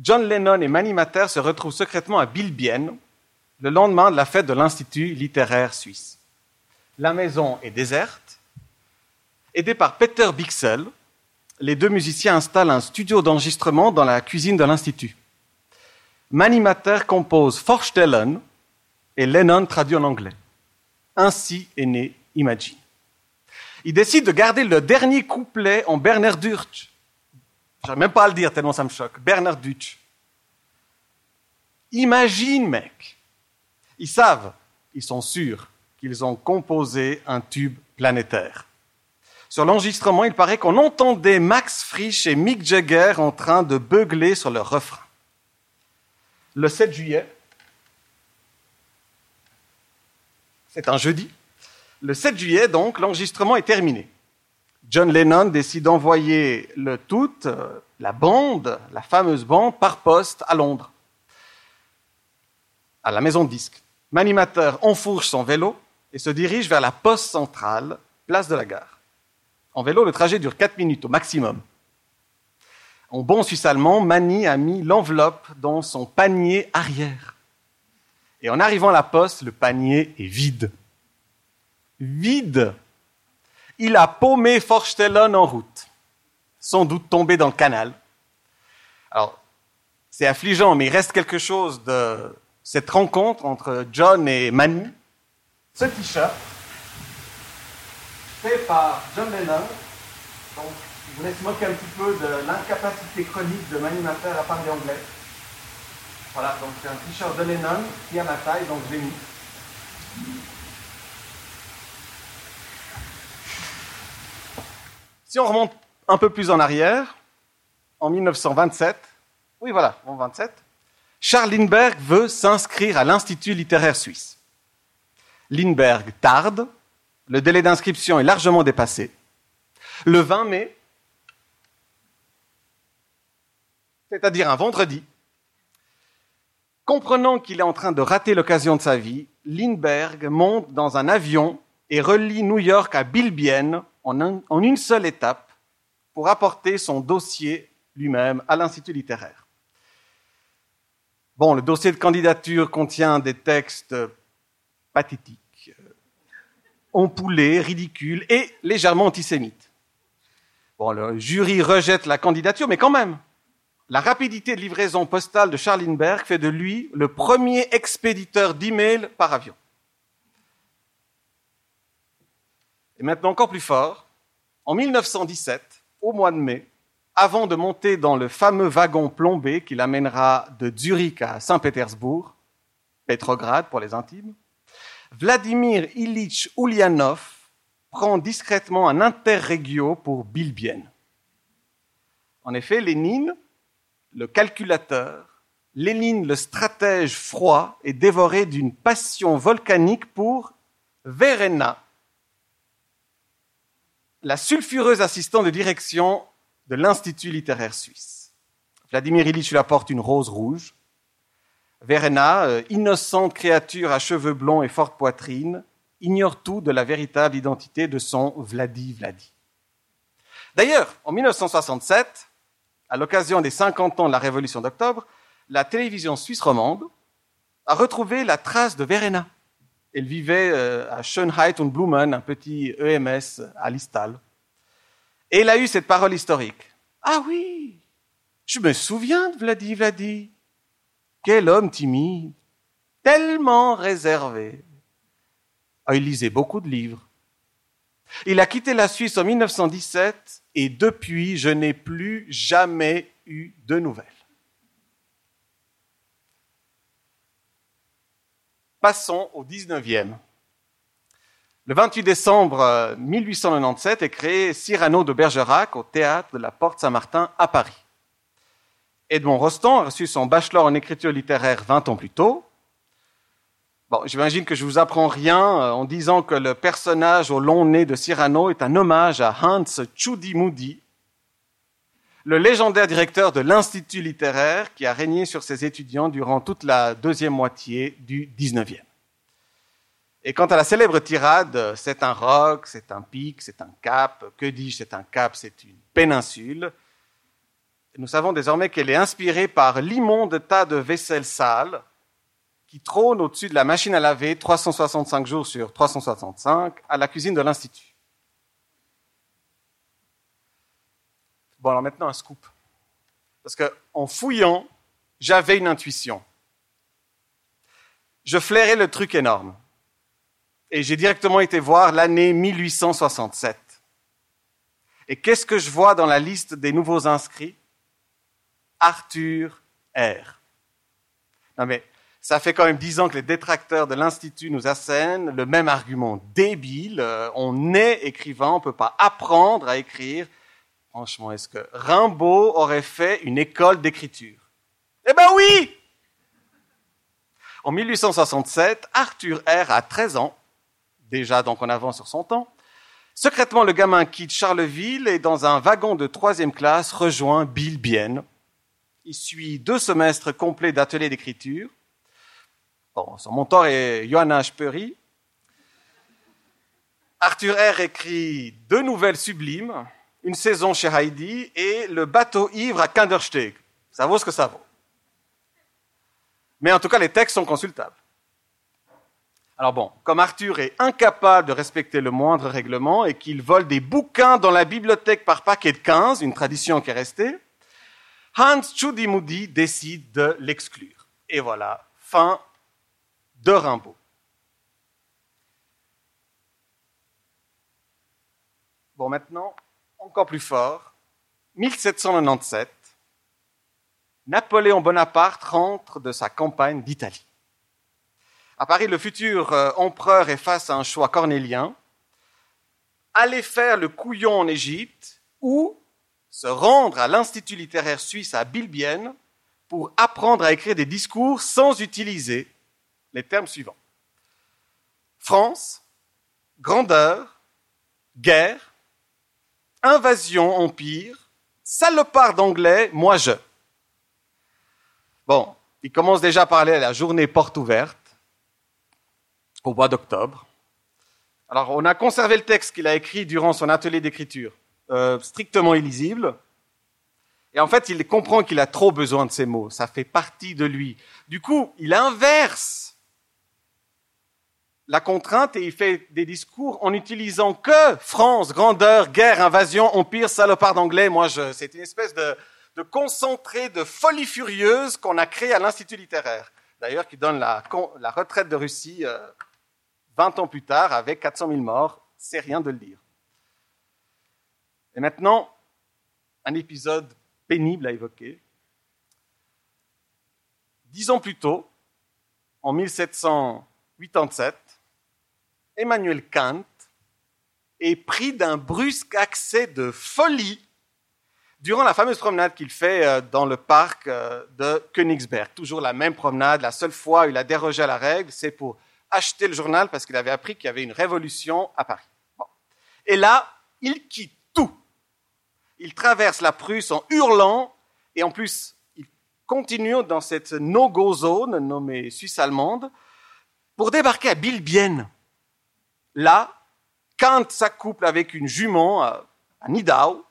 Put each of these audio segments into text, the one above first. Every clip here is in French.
John Lennon et Manny Matter se retrouvent secrètement à Bilbienne le lendemain de la fête de l'Institut littéraire suisse. La maison est déserte. Aidés par Peter Bixel, les deux musiciens installent un studio d'enregistrement dans la cuisine de l'Institut. Manny Matter compose Vorstellen et Lennon traduit en anglais. Ainsi est né Imagine. Il décide de garder le dernier couplet en Berner Deutsch. J'arrive même pas à le dire tellement ça me choque. Berner Deutsch. Imagine, mec. Ils savent, ils sont sûrs qu'ils ont composé un tube planétaire. Sur l'enregistrement, il paraît qu'on entendait Max Frisch et Mick Jagger en train de beugler sur leur refrain. Le 7 juillet, c'est un jeudi, le 7 juillet, donc, l'enregistrement est terminé. John Lennon décide d'envoyer le tout, euh, la bande, la fameuse bande, par poste à Londres, à la maison de disques. Manimateur enfourche son vélo et se dirige vers la poste centrale, place de la gare. En vélo, le trajet dure 4 minutes au maximum. En bon suisse allemand, Mani a mis l'enveloppe dans son panier arrière. Et en arrivant à la poste, le panier est vide. Vide. Il a paumé Forstellon en route, sans doute tombé dans le canal. Alors, c'est affligeant, mais il reste quelque chose de cette rencontre entre John et Mani. Ce t-shirt, fait par John Lennon, donc je vous laisse moquer un petit peu de l'incapacité chronique de Mani Matter à parler anglais. Voilà, donc c'est un t-shirt de Lennon qui a ma taille, donc je l'ai mis. Si on remonte un peu plus en arrière, en 1927, oui voilà, en 27, Charles Lindbergh veut s'inscrire à l'Institut littéraire suisse. Lindbergh tarde, le délai d'inscription est largement dépassé. Le 20 mai, c'est-à-dire un vendredi, comprenant qu'il est en train de rater l'occasion de sa vie, Lindbergh monte dans un avion et relie New York à Bilbienne en, une seule étape pour apporter son dossier lui-même à l'Institut littéraire. Bon, le dossier de candidature contient des textes pathétiques, empoulés, ridicules et légèrement antisémites. Bon, le jury rejette la candidature, mais quand même, la rapidité de livraison postale de Charlinberg fait de lui le premier expéditeur d'emails par avion. Et maintenant encore plus fort, en 1917, au mois de mai, avant de monter dans le fameux wagon plombé qui l'amènera de Zurich à Saint-Pétersbourg, Petrograd pour les intimes, Vladimir Ilitch Ulyanov prend discrètement un interregio pour Bilbienne. En effet, Lénine, le calculateur, Lénine, le stratège froid, est dévoré d'une passion volcanique pour Verena, la sulfureuse assistante de direction de l'Institut littéraire suisse. Vladimir Ilitch lui apporte une rose rouge. Verena, euh, innocente créature à cheveux blonds et forte poitrine, ignore tout de la véritable identité de son Vladi Vladi. D'ailleurs, en 1967, à l'occasion des 50 ans de la Révolution d'octobre, la télévision suisse romande a retrouvé la trace de Verena. Elle vivait euh, à Schönheit und Blumen, un petit EMS à Listal. Et elle a eu cette parole historique. Ah oui, je me souviens de Vladi Vladi. Quel homme timide, tellement réservé. Ah, il lisait beaucoup de livres. Il a quitté la Suisse en 1917 et depuis, je n'ai plus jamais eu de nouvelles. Passons au 19e. Le 28 décembre 1897 est créé Cyrano de Bergerac au théâtre de la Porte Saint-Martin à Paris. Edmond Rostand a reçu son bachelor en écriture littéraire 20 ans plus tôt. J'imagine que je vous apprends rien euh, en disant que le personnage au long nez de Cyrano est un hommage à Hans Chudimudi, le légendaire directeur de l'Institut littéraire qui a régné sur ses étudiants durant toute la deuxième moitié du XIXe. Et quant à la célèbre tirade, c'est un roc, c'est un pic, c'est un cap, que dis-je, c'est un cap, c'est une péninsule, nous savons désormais qu'elle est inspirée par l'immonde tas de vaisselle sale qui trône au-dessus de la machine à laver 365 jours sur 365 à la cuisine de l'Institut. Bon, alors maintenant un scoop. Parce qu'en fouillant, j'avais une intuition. Je flairais le truc énorme. Et j'ai directement été voir l'année 1867. Et qu'est-ce que je vois dans la liste des nouveaux inscrits? Arthur R. Non mais, ça fait quand même dix ans que les détracteurs de l'Institut nous assènent le même argument débile. Euh, on est écrivain, on ne peut pas apprendre à écrire. Franchement, est-ce que Rimbaud aurait fait une école d'écriture? Eh ben oui En 1867, Arthur R a 13 ans, déjà donc en avant sur son temps. Secrètement, le gamin quitte Charleville et dans un wagon de troisième classe rejoint Bill Bienne. Il suit deux semestres complets d'ateliers d'écriture. Son mentor est Johanna Speury. Arthur R. écrit deux nouvelles sublimes, Une saison chez Heidi et Le bateau ivre à Kindersteg. Ça vaut ce que ça vaut. Mais en tout cas, les textes sont consultables. Alors bon, comme Arthur est incapable de respecter le moindre règlement et qu'il vole des bouquins dans la bibliothèque par paquet de 15, une tradition qui est restée, Hans Chudimudi décide de l'exclure. Et voilà, fin de Rimbaud. Bon, maintenant, encore plus fort, 1797, Napoléon Bonaparte rentre de sa campagne d'Italie. À Paris, le futur euh, empereur est face à un choix cornélien. Aller faire le couillon en Égypte ou se rendre à l'Institut littéraire suisse à Bilbienne pour apprendre à écrire des discours sans utiliser les termes suivants. France, grandeur, guerre, invasion, empire, salopard d'anglais, moi je. Bon, il commence déjà à parler à la journée porte ouverte, au mois d'octobre. Alors, on a conservé le texte qu'il a écrit durant son atelier d'écriture, euh, strictement illisible. Et en fait, il comprend qu'il a trop besoin de ces mots. Ça fait partie de lui. Du coup, il inverse la contrainte et il fait des discours en utilisant que France, grandeur, guerre, invasion, empire, salopard d'anglais. Moi, c'est une espèce de, de concentré de folie furieuse qu'on a créé à l'Institut littéraire. D'ailleurs, qui donne la, la retraite de Russie euh, 20 ans plus tard avec 400 000 morts. C'est rien de le dire. Et maintenant, un épisode pénible à évoquer. Dix ans plus tôt, en 1787, Emmanuel Kant est pris d'un brusque accès de folie durant la fameuse promenade qu'il fait euh, dans le parc euh, de Königsberg. Toujours la même promenade. La seule fois où il a dérogé à la règle, c'est pour acheter le journal parce qu'il avait appris qu'il y avait une révolution à Paris. Et là, il quitte tout. Il traverse la Prusse en hurlant et en plus, il continue dans cette no-go zone nommée Suisse allemande pour débarquer à Bilbienne. Là, Kant s'accouple avec une jument à, Nidau,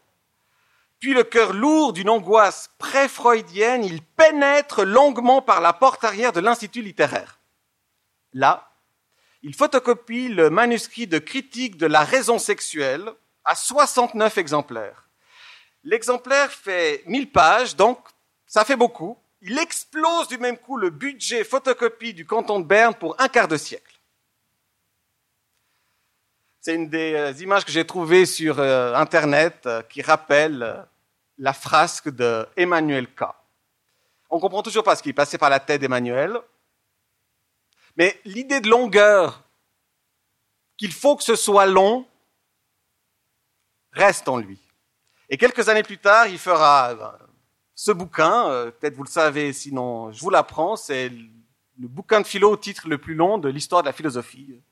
puis le cœur lourd d'une angoisse pré-freudienne, il pénètre longuement par la porte arrière de l'Institut littéraire. Là, il photocopie le manuscrit de critique de la raison sexuelle à 69 exemplaires. L'exemplaire fait 1000 pages, donc ça fait beaucoup. Il explose du même coup le budget photocopie du canton de Berne pour un quart de siècle. C'est une des euh, images que j'ai trouvées sur euh, Internet euh, qui rappelle la frasque de Emmanuel K. On comprend toujours pas ce qui est passé par la tête d'Emmanuel, mais l'idée de longueur, qu'il faut que ce soit long, reste en lui. Et quelques années plus tard, il fera ce bouquin, peut-être vous le savez, sinon je vous l'apprends, c'est le bouquin de philo au titre le plus long de l'histoire de la philosophie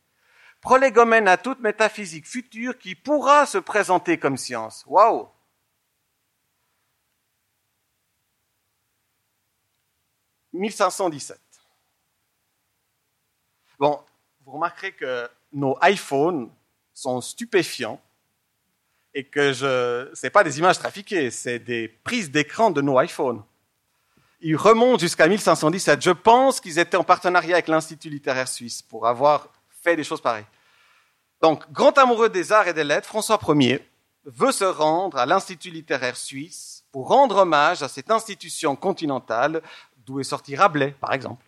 prolégomène à toute métaphysique future qui pourra se présenter comme science. Waouh 1517. Bon, vous remarquerez que nos iPhones sont stupéfiants. et que je, c'est pas des images trafiquées, c'est des prises d'écran de nos iPhones. Ils remontent jusqu'à 1517. Je pense qu'ils étaient en partenariat avec l'Institut littéraire suisse pour avoir fait des choses pareilles. Donc, grand amoureux des arts et des lettres, François Ier veut se rendre à l'Institut littéraire suisse pour rendre hommage à cette institution continentale d'où est sorti Rabelais, par exemple.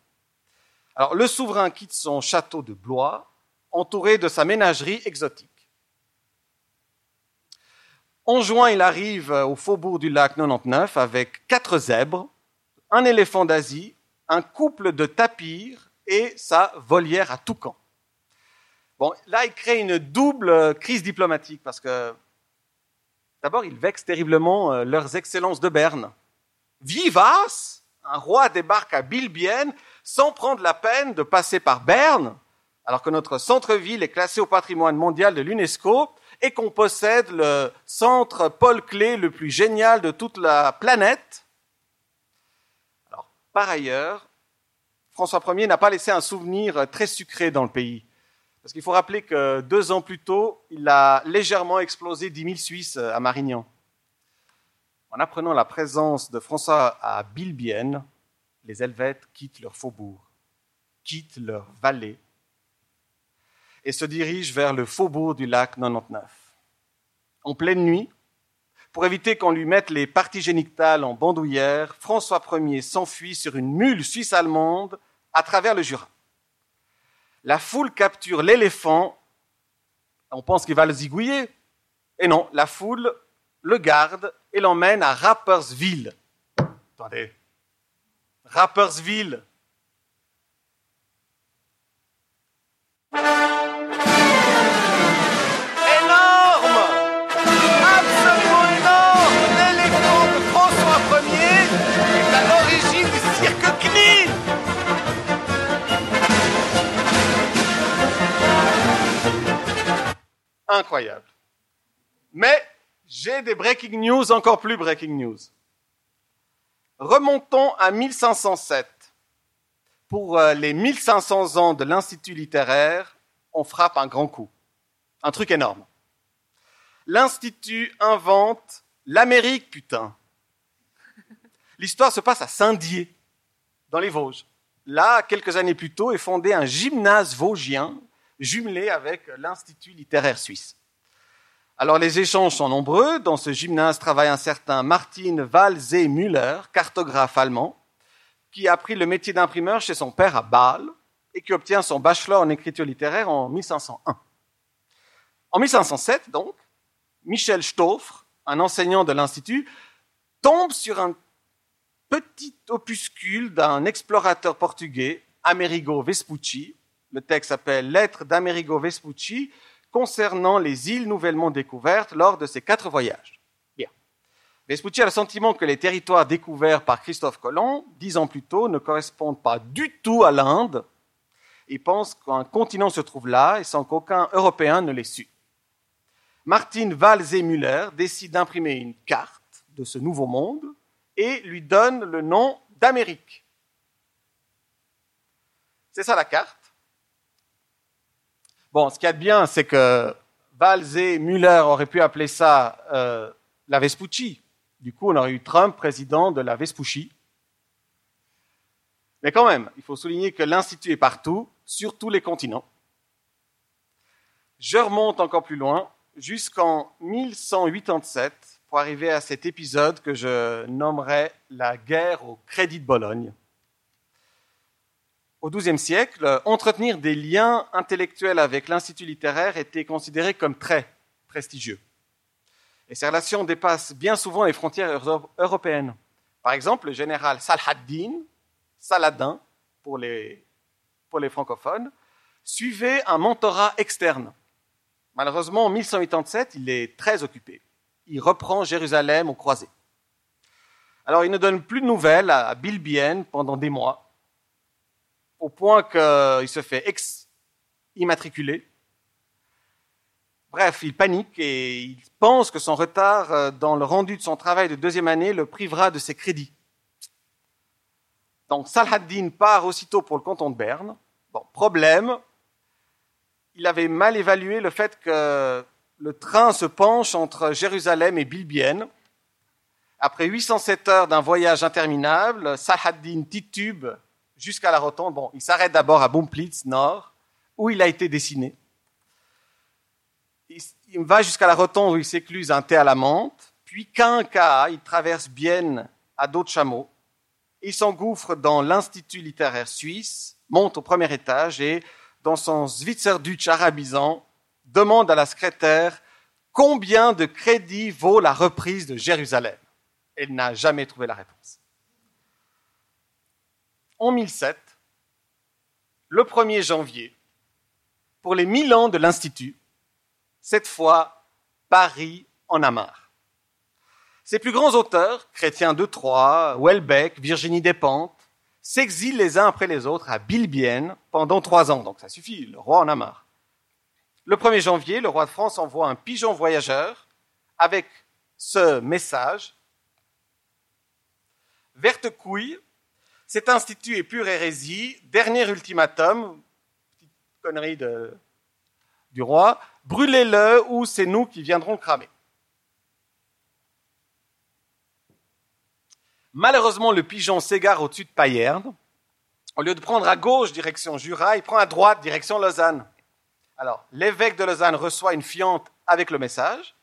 Alors, le souverain quitte son château de Blois, entouré de sa ménagerie exotique. En juin, il arrive au faubourg du lac 99 avec quatre zèbres, un éléphant d'Asie, un couple de tapirs et sa volière à toucan. Bon, là, il crée une double crise diplomatique parce que, d'abord, il vexe terriblement euh, leurs excellences de Berne. Vivace Un roi débarque à Bilbienne sans prendre la peine de passer par Berne, alors que notre centre-ville est classé au patrimoine mondial de l'UNESCO et qu'on possède le centre Paul Clé le plus génial de toute la planète. Alors, par ailleurs, François Ier n'a pas laissé un souvenir très sucré dans le pays. Parce qu'il faut rappeler que deux ans plus tôt, il a légèrement explosé 10 000 Suisses à Marignan. En apprenant la présence de François à Bilbienne, les Helvètes quittent leur faubourg, quittent leur vallée et se dirige vers le faubourg du lac 99. En pleine nuit, pour éviter qu'on lui mette les parties génitales en bandoulière, François Ier s'enfuit sur une mule suisse-allemande à travers le Jura. La foule capture l'éléphant, on pense qu'il va le zigouiller, et non, la foule le garde et l'emmène à Rappersville. Attendez, Rappersville, incroyable. Mais j'ai des breaking news, encore plus breaking news. Remontons à 1507. Pour euh, les 1500 ans de l'Institut littéraire, on frappe un grand coup. Un truc énorme. L'Institut invente l'Amérique, putain. L'histoire se passe à Saint-Dié, dans les Vosges. Là, quelques années plus tôt, est fondé un gymnase vosgien jumelé avec l'Institut littéraire suisse. Alors les échanges sont nombreux. Dans ce gymnase travaille un certain Martin Walsee-Müller, cartographe allemand, qui a appris le métier d'imprimeur chez son père à Bâle et qui obtient son bachelor en écriture littéraire en 1501. En 1507, donc, Michel Stoffre, un enseignant de l'Institut, tombe sur un petit opuscule d'un explorateur portugais, Amerigo Vespucci, le texte s'appelle Lettre d'Amerigo Vespucci concernant les îles nouvellement découvertes lors de ses quatre voyages. Bien. Vespucci a le sentiment que les territoires découverts par Christophe Colomb, dix ans plus tôt, ne correspondent pas du tout à l'Inde. Il pense qu'un continent se trouve là et sans qu'aucun Européen ne l'ait su. Martin Walsee-Müller décide d'imprimer une carte de ce nouveau monde et lui donne le nom d'Amérique. C'est ça la carte? Bon, ce qu'il y a de bien, c'est que Valls et Muller auraient pu appeler ça euh, la Vespucci. Du coup, on aurait eu Trump président de la Vespucci. Mais quand même, il faut souligner que l'Institut est partout, sur tous les continents. Je remonte encore plus loin, jusqu'en 1187, pour arriver à cet épisode que je nommerai la guerre au crédit de Bologne au XIIe siècle, entretenir des liens intellectuels avec l'Institut littéraire était considéré comme très prestigieux. Et ces relations dépassent bien souvent les frontières européennes. Par exemple, le général Salhaddin, Saladin pour les, francophones, suivait un mentorat externe. Malheureusement, en 1187, il est très occupé. Il reprend Jérusalem aux croisées. Alors, il ne donne plus de nouvelles à Bilbienne pendant des mois au point qu'il se fait immatriculer. Bref, il panique et il pense que son retard euh, dans le rendu de son travail de deuxième année le privera de ses crédits. Donc Salhaddin part aussitôt pour le canton de Berne. Bon, problème, il avait mal évalué le fait que le train se penche entre Jérusalem et Bilbienne. Après 807 heures d'un voyage interminable, Sahaddin titube jusqu'à la rotonde. Bon, il s'arrête d'abord à Bumplitz, nord, où il a été dessiné. Il va jusqu'à la rotonde où il s'écluse un thé à la menthe. Puis, Quinca, il traverse Bienne à dos de. Il s'engouffre dans l'Institut littéraire suisse, monte au premier étage et, dans son Schweizerdeutsch arabisant, demande à la secrétaire combien de crédits vaut la reprise de Jérusalem. Elle n'a jamais trouvé la réponse. En 1007, le 1er janvier, pour les mille ans de l'Institut, cette fois, Paris en a marre. Ses plus grands auteurs, Chrétien de Troyes, Welbeck, Virginie Despentes, s'exilent les uns après les autres à Bilbienne pendant trois ans. Donc ça suffit, le roi en a. Le 1er janvier, le roi de France envoie un pigeon voyageur avec ce message. Verte couille, cet institut est pure hérésie, dernier ultimatum, petite connerie du roi, brûlez-le ou c'est nous qui viendrons cramer. Malheureusement, le pigeon s'égare au-dessus de Payerne. Au lieu de prendre à gauche direction Jura, il prend à droite direction Lausanne. Alors, l'évêque de Lausanne reçoit une fiente avec le message.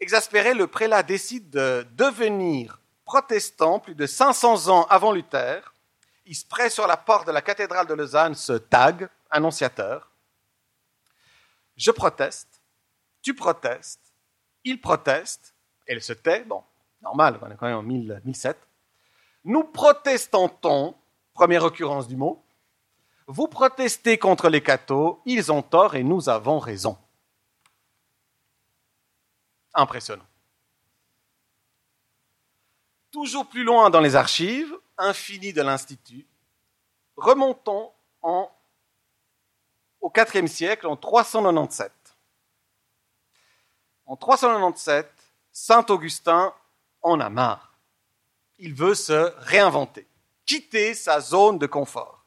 Exaspéré, le prélat décide de devenir protestant plus de 500 ans avant Luther. Il se prête sur la porte de la cathédrale de Lausanne ce tag, annonciateur. Je proteste, tu protestes, il proteste, elle se tait, bon, normal, on est quand même en 1007. Nous protestons, première occurrence du mot, vous protestez contre les cathos, ils ont tort et nous avons raison. Impressionnant. Toujours plus loin dans les archives, infinies de l'Institut, remontons en, au IVe siècle, en 397. En 397, Saint Augustin en a marre. Il veut se réinventer, quitter sa zone de confort.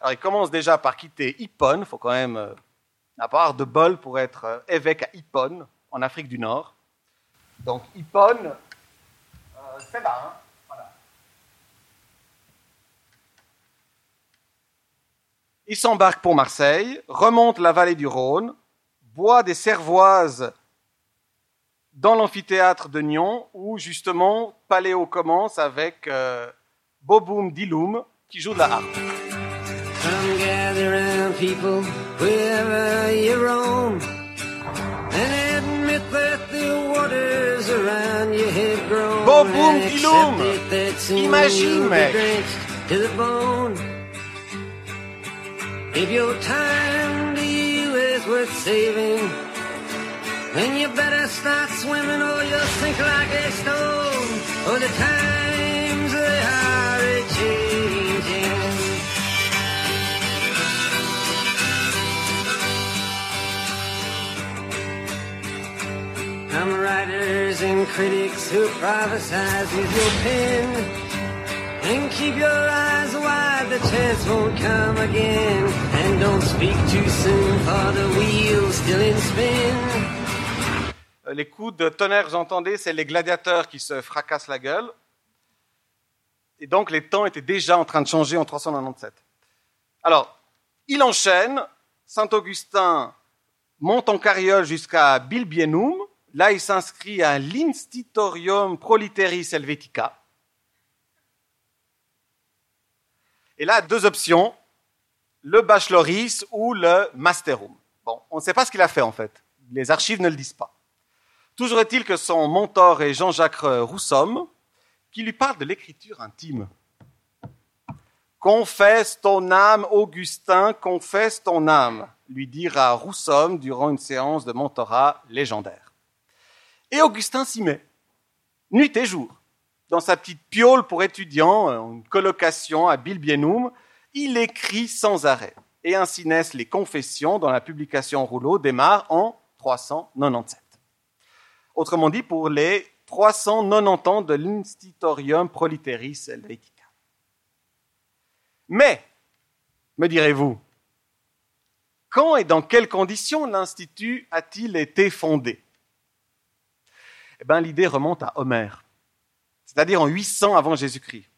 Alors il commence déjà par quitter Hippone, il faut quand même euh, avoir de bol pour être euh, évêque à Hippone, en Afrique du Nord. Donc Hippone, c'est là, hein voilà. Il s'embarque pour Marseille, remonte la vallée du Rhône, boit des cervoises dans l'amphithéâtre de Nyon, où justement Paléo commence avec euh, Boboum Diloum qui joue de la harpe. Come gather around people wherever you roam Boboum Diloum, imagine mec. If your time to you is worth saving. then you better start swimming or you'll sink like a stone. Or the times critics who your pen. And keep your eyes wide, the chance won't come again. And don't speak too soon, for the wheel's still in spin. Euh, les coups de tonnerre vous entendez, c'est les gladiateurs qui se fracassent la gueule. Et donc les temps étaient déjà en train de changer en 397. Alors, il enchaîne. Saint Augustin monte en carriole jusqu'à Bilbienum. Là, il s'inscrit à l'Institorium Proliteris Helvetica. Et là, deux options, le bacheloris ou le masterum. Bon, on ne sait pas ce qu'il a fait en fait. Les archives ne le disent pas. Toujours est-il que son mentor est Jean-Jacques Roussomme, qui lui parle de l'écriture intime. Confesse ton âme, Augustin, confesse ton âme, lui dira Roussomme durant une séance de mentorat légendaire. Et Augustin s'y met, nuit et jour. Dans sa petite piole pour étudiants, une colocation à Bilbienum, il écrit sans arrêt. Et ainsi naissent les confessions dont la publication rouleau démarre en 397 autrement dit pour les 390 ans de l'Institorium Proliteris Helvetica. Mais, me direz-vous, quand et dans quelles conditions l'Institut a-t-il été fondé? Eh bien, l'idée remonte à Homère, c'est-à-dire en 800 avant Jésus-Christ.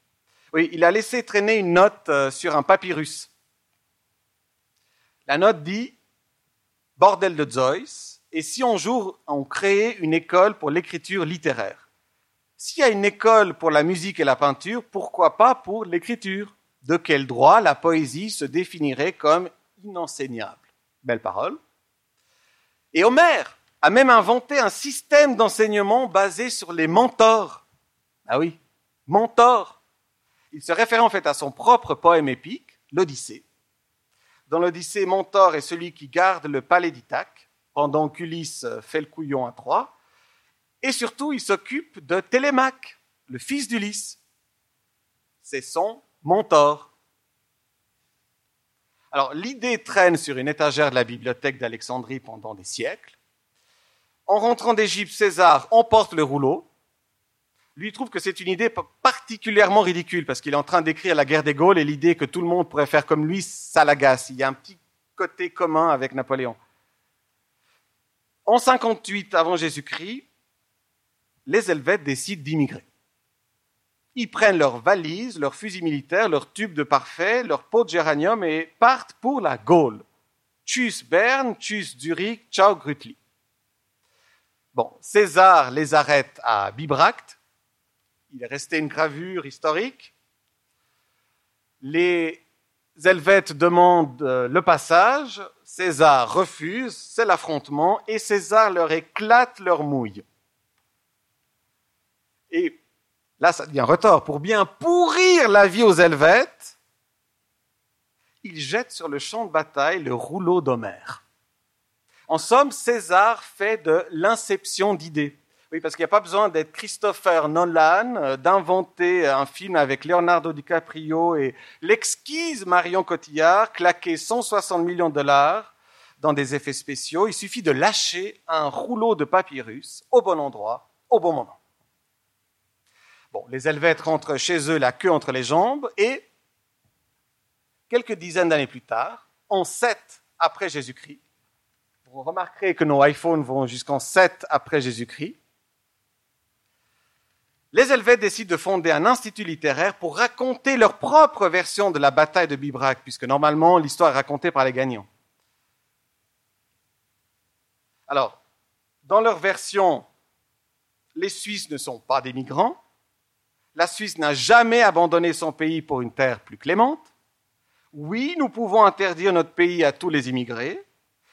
Oui, il a laissé traîner une note euh, sur un papyrus. La note dit Bordel de Zeus, et si un jour on créait une école pour l'écriture littéraire S'il y a une école pour la musique et la peinture, pourquoi pas pour l'écriture? De quel droit la poésie se définirait comme inenseignable? Belle parole. Et Homère a même inventé un système d'enseignement basé sur les mentors. Ah oui, mentors. Il se réfère en fait à son propre poème épique, l'Odyssée. Dans l'Odyssée, Mentor est celui qui garde le palais d'Ithaque pendant qu'Ulysse fait le couillon à Troie. Et surtout, il s'occupe de Télémaque, le fils d'Ulysse. C'est son mentor. Alors, l'idée traîne sur une étagère de la bibliothèque d'Alexandrie pendant des siècles. En rentrant d'Égypte, César emporte le rouleau lui trouve que c'est une idée particulièrement ridicule parce qu'il est en train d'écrire la guerre des Gaules et l'idée que tout le monde pourrait faire comme lui, ça l'agace. Il y a un petit côté commun avec Napoléon. En 58 avant Jésus-Christ, les Helvètes décident d'immigrer. Ils prennent leurs valises, leurs fusils militaires, leurs tubes de parfait, leurs pots de géranium et partent pour la Gaule. Tchuss Berne, tchuss Zurich, ciao Grutli. César les arrête à Bibracte, il est resté une gravure historique. Les Helvètes demandent euh, le passage, César refuse, c'est l'affrontement, et César leur éclate leur mouille. Et là, ça devient retort. Pour bien pourrir la vie aux Helvètes, il jette sur le champ de bataille le rouleau d'Homère. En somme, César fait de l'inception d'idées. Oui, parce qu'il n'y a pas besoin d'être Christopher Nolan, euh, d'inventer un film avec Leonardo DiCaprio et l'exquise Marion Cotillard, claquer 160 millions de dollars dans des effets spéciaux. Il suffit de lâcher un rouleau de papyrus au bon endroit, au bon moment. Bon, les Helvètes rentrent chez eux la queue entre les jambes et quelques dizaines d'années plus tard, en 7 après Jésus-Christ, vous remarquerez que nos iPhones vont jusqu'en 7 après Jésus-Christ, les Helvètes décident de fonder un institut littéraire pour raconter leur propre version de la bataille de Bibrac, puisque normalement l'histoire est racontée par les gagnants. Alors, dans leur version, les Suisses ne sont pas des migrants, la Suisse n'a jamais abandonné son pays pour une terre plus clémente, oui, nous pouvons interdire notre pays à tous les immigrés,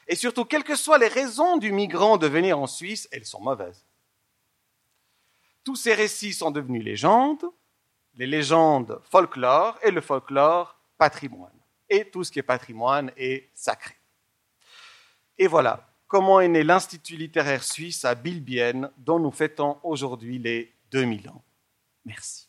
et surtout, quelles que soient les raisons du migrant de venir en Suisse, elles sont mauvaises. Tous ces récits sont devenus légendes, les légendes folklore et le folklore patrimoine. Et tout ce qui est patrimoine est sacré. Et voilà comment est né l'Institut littéraire suisse à Bilbienne, dont nous fêtons aujourd'hui les 2000 ans. Merci.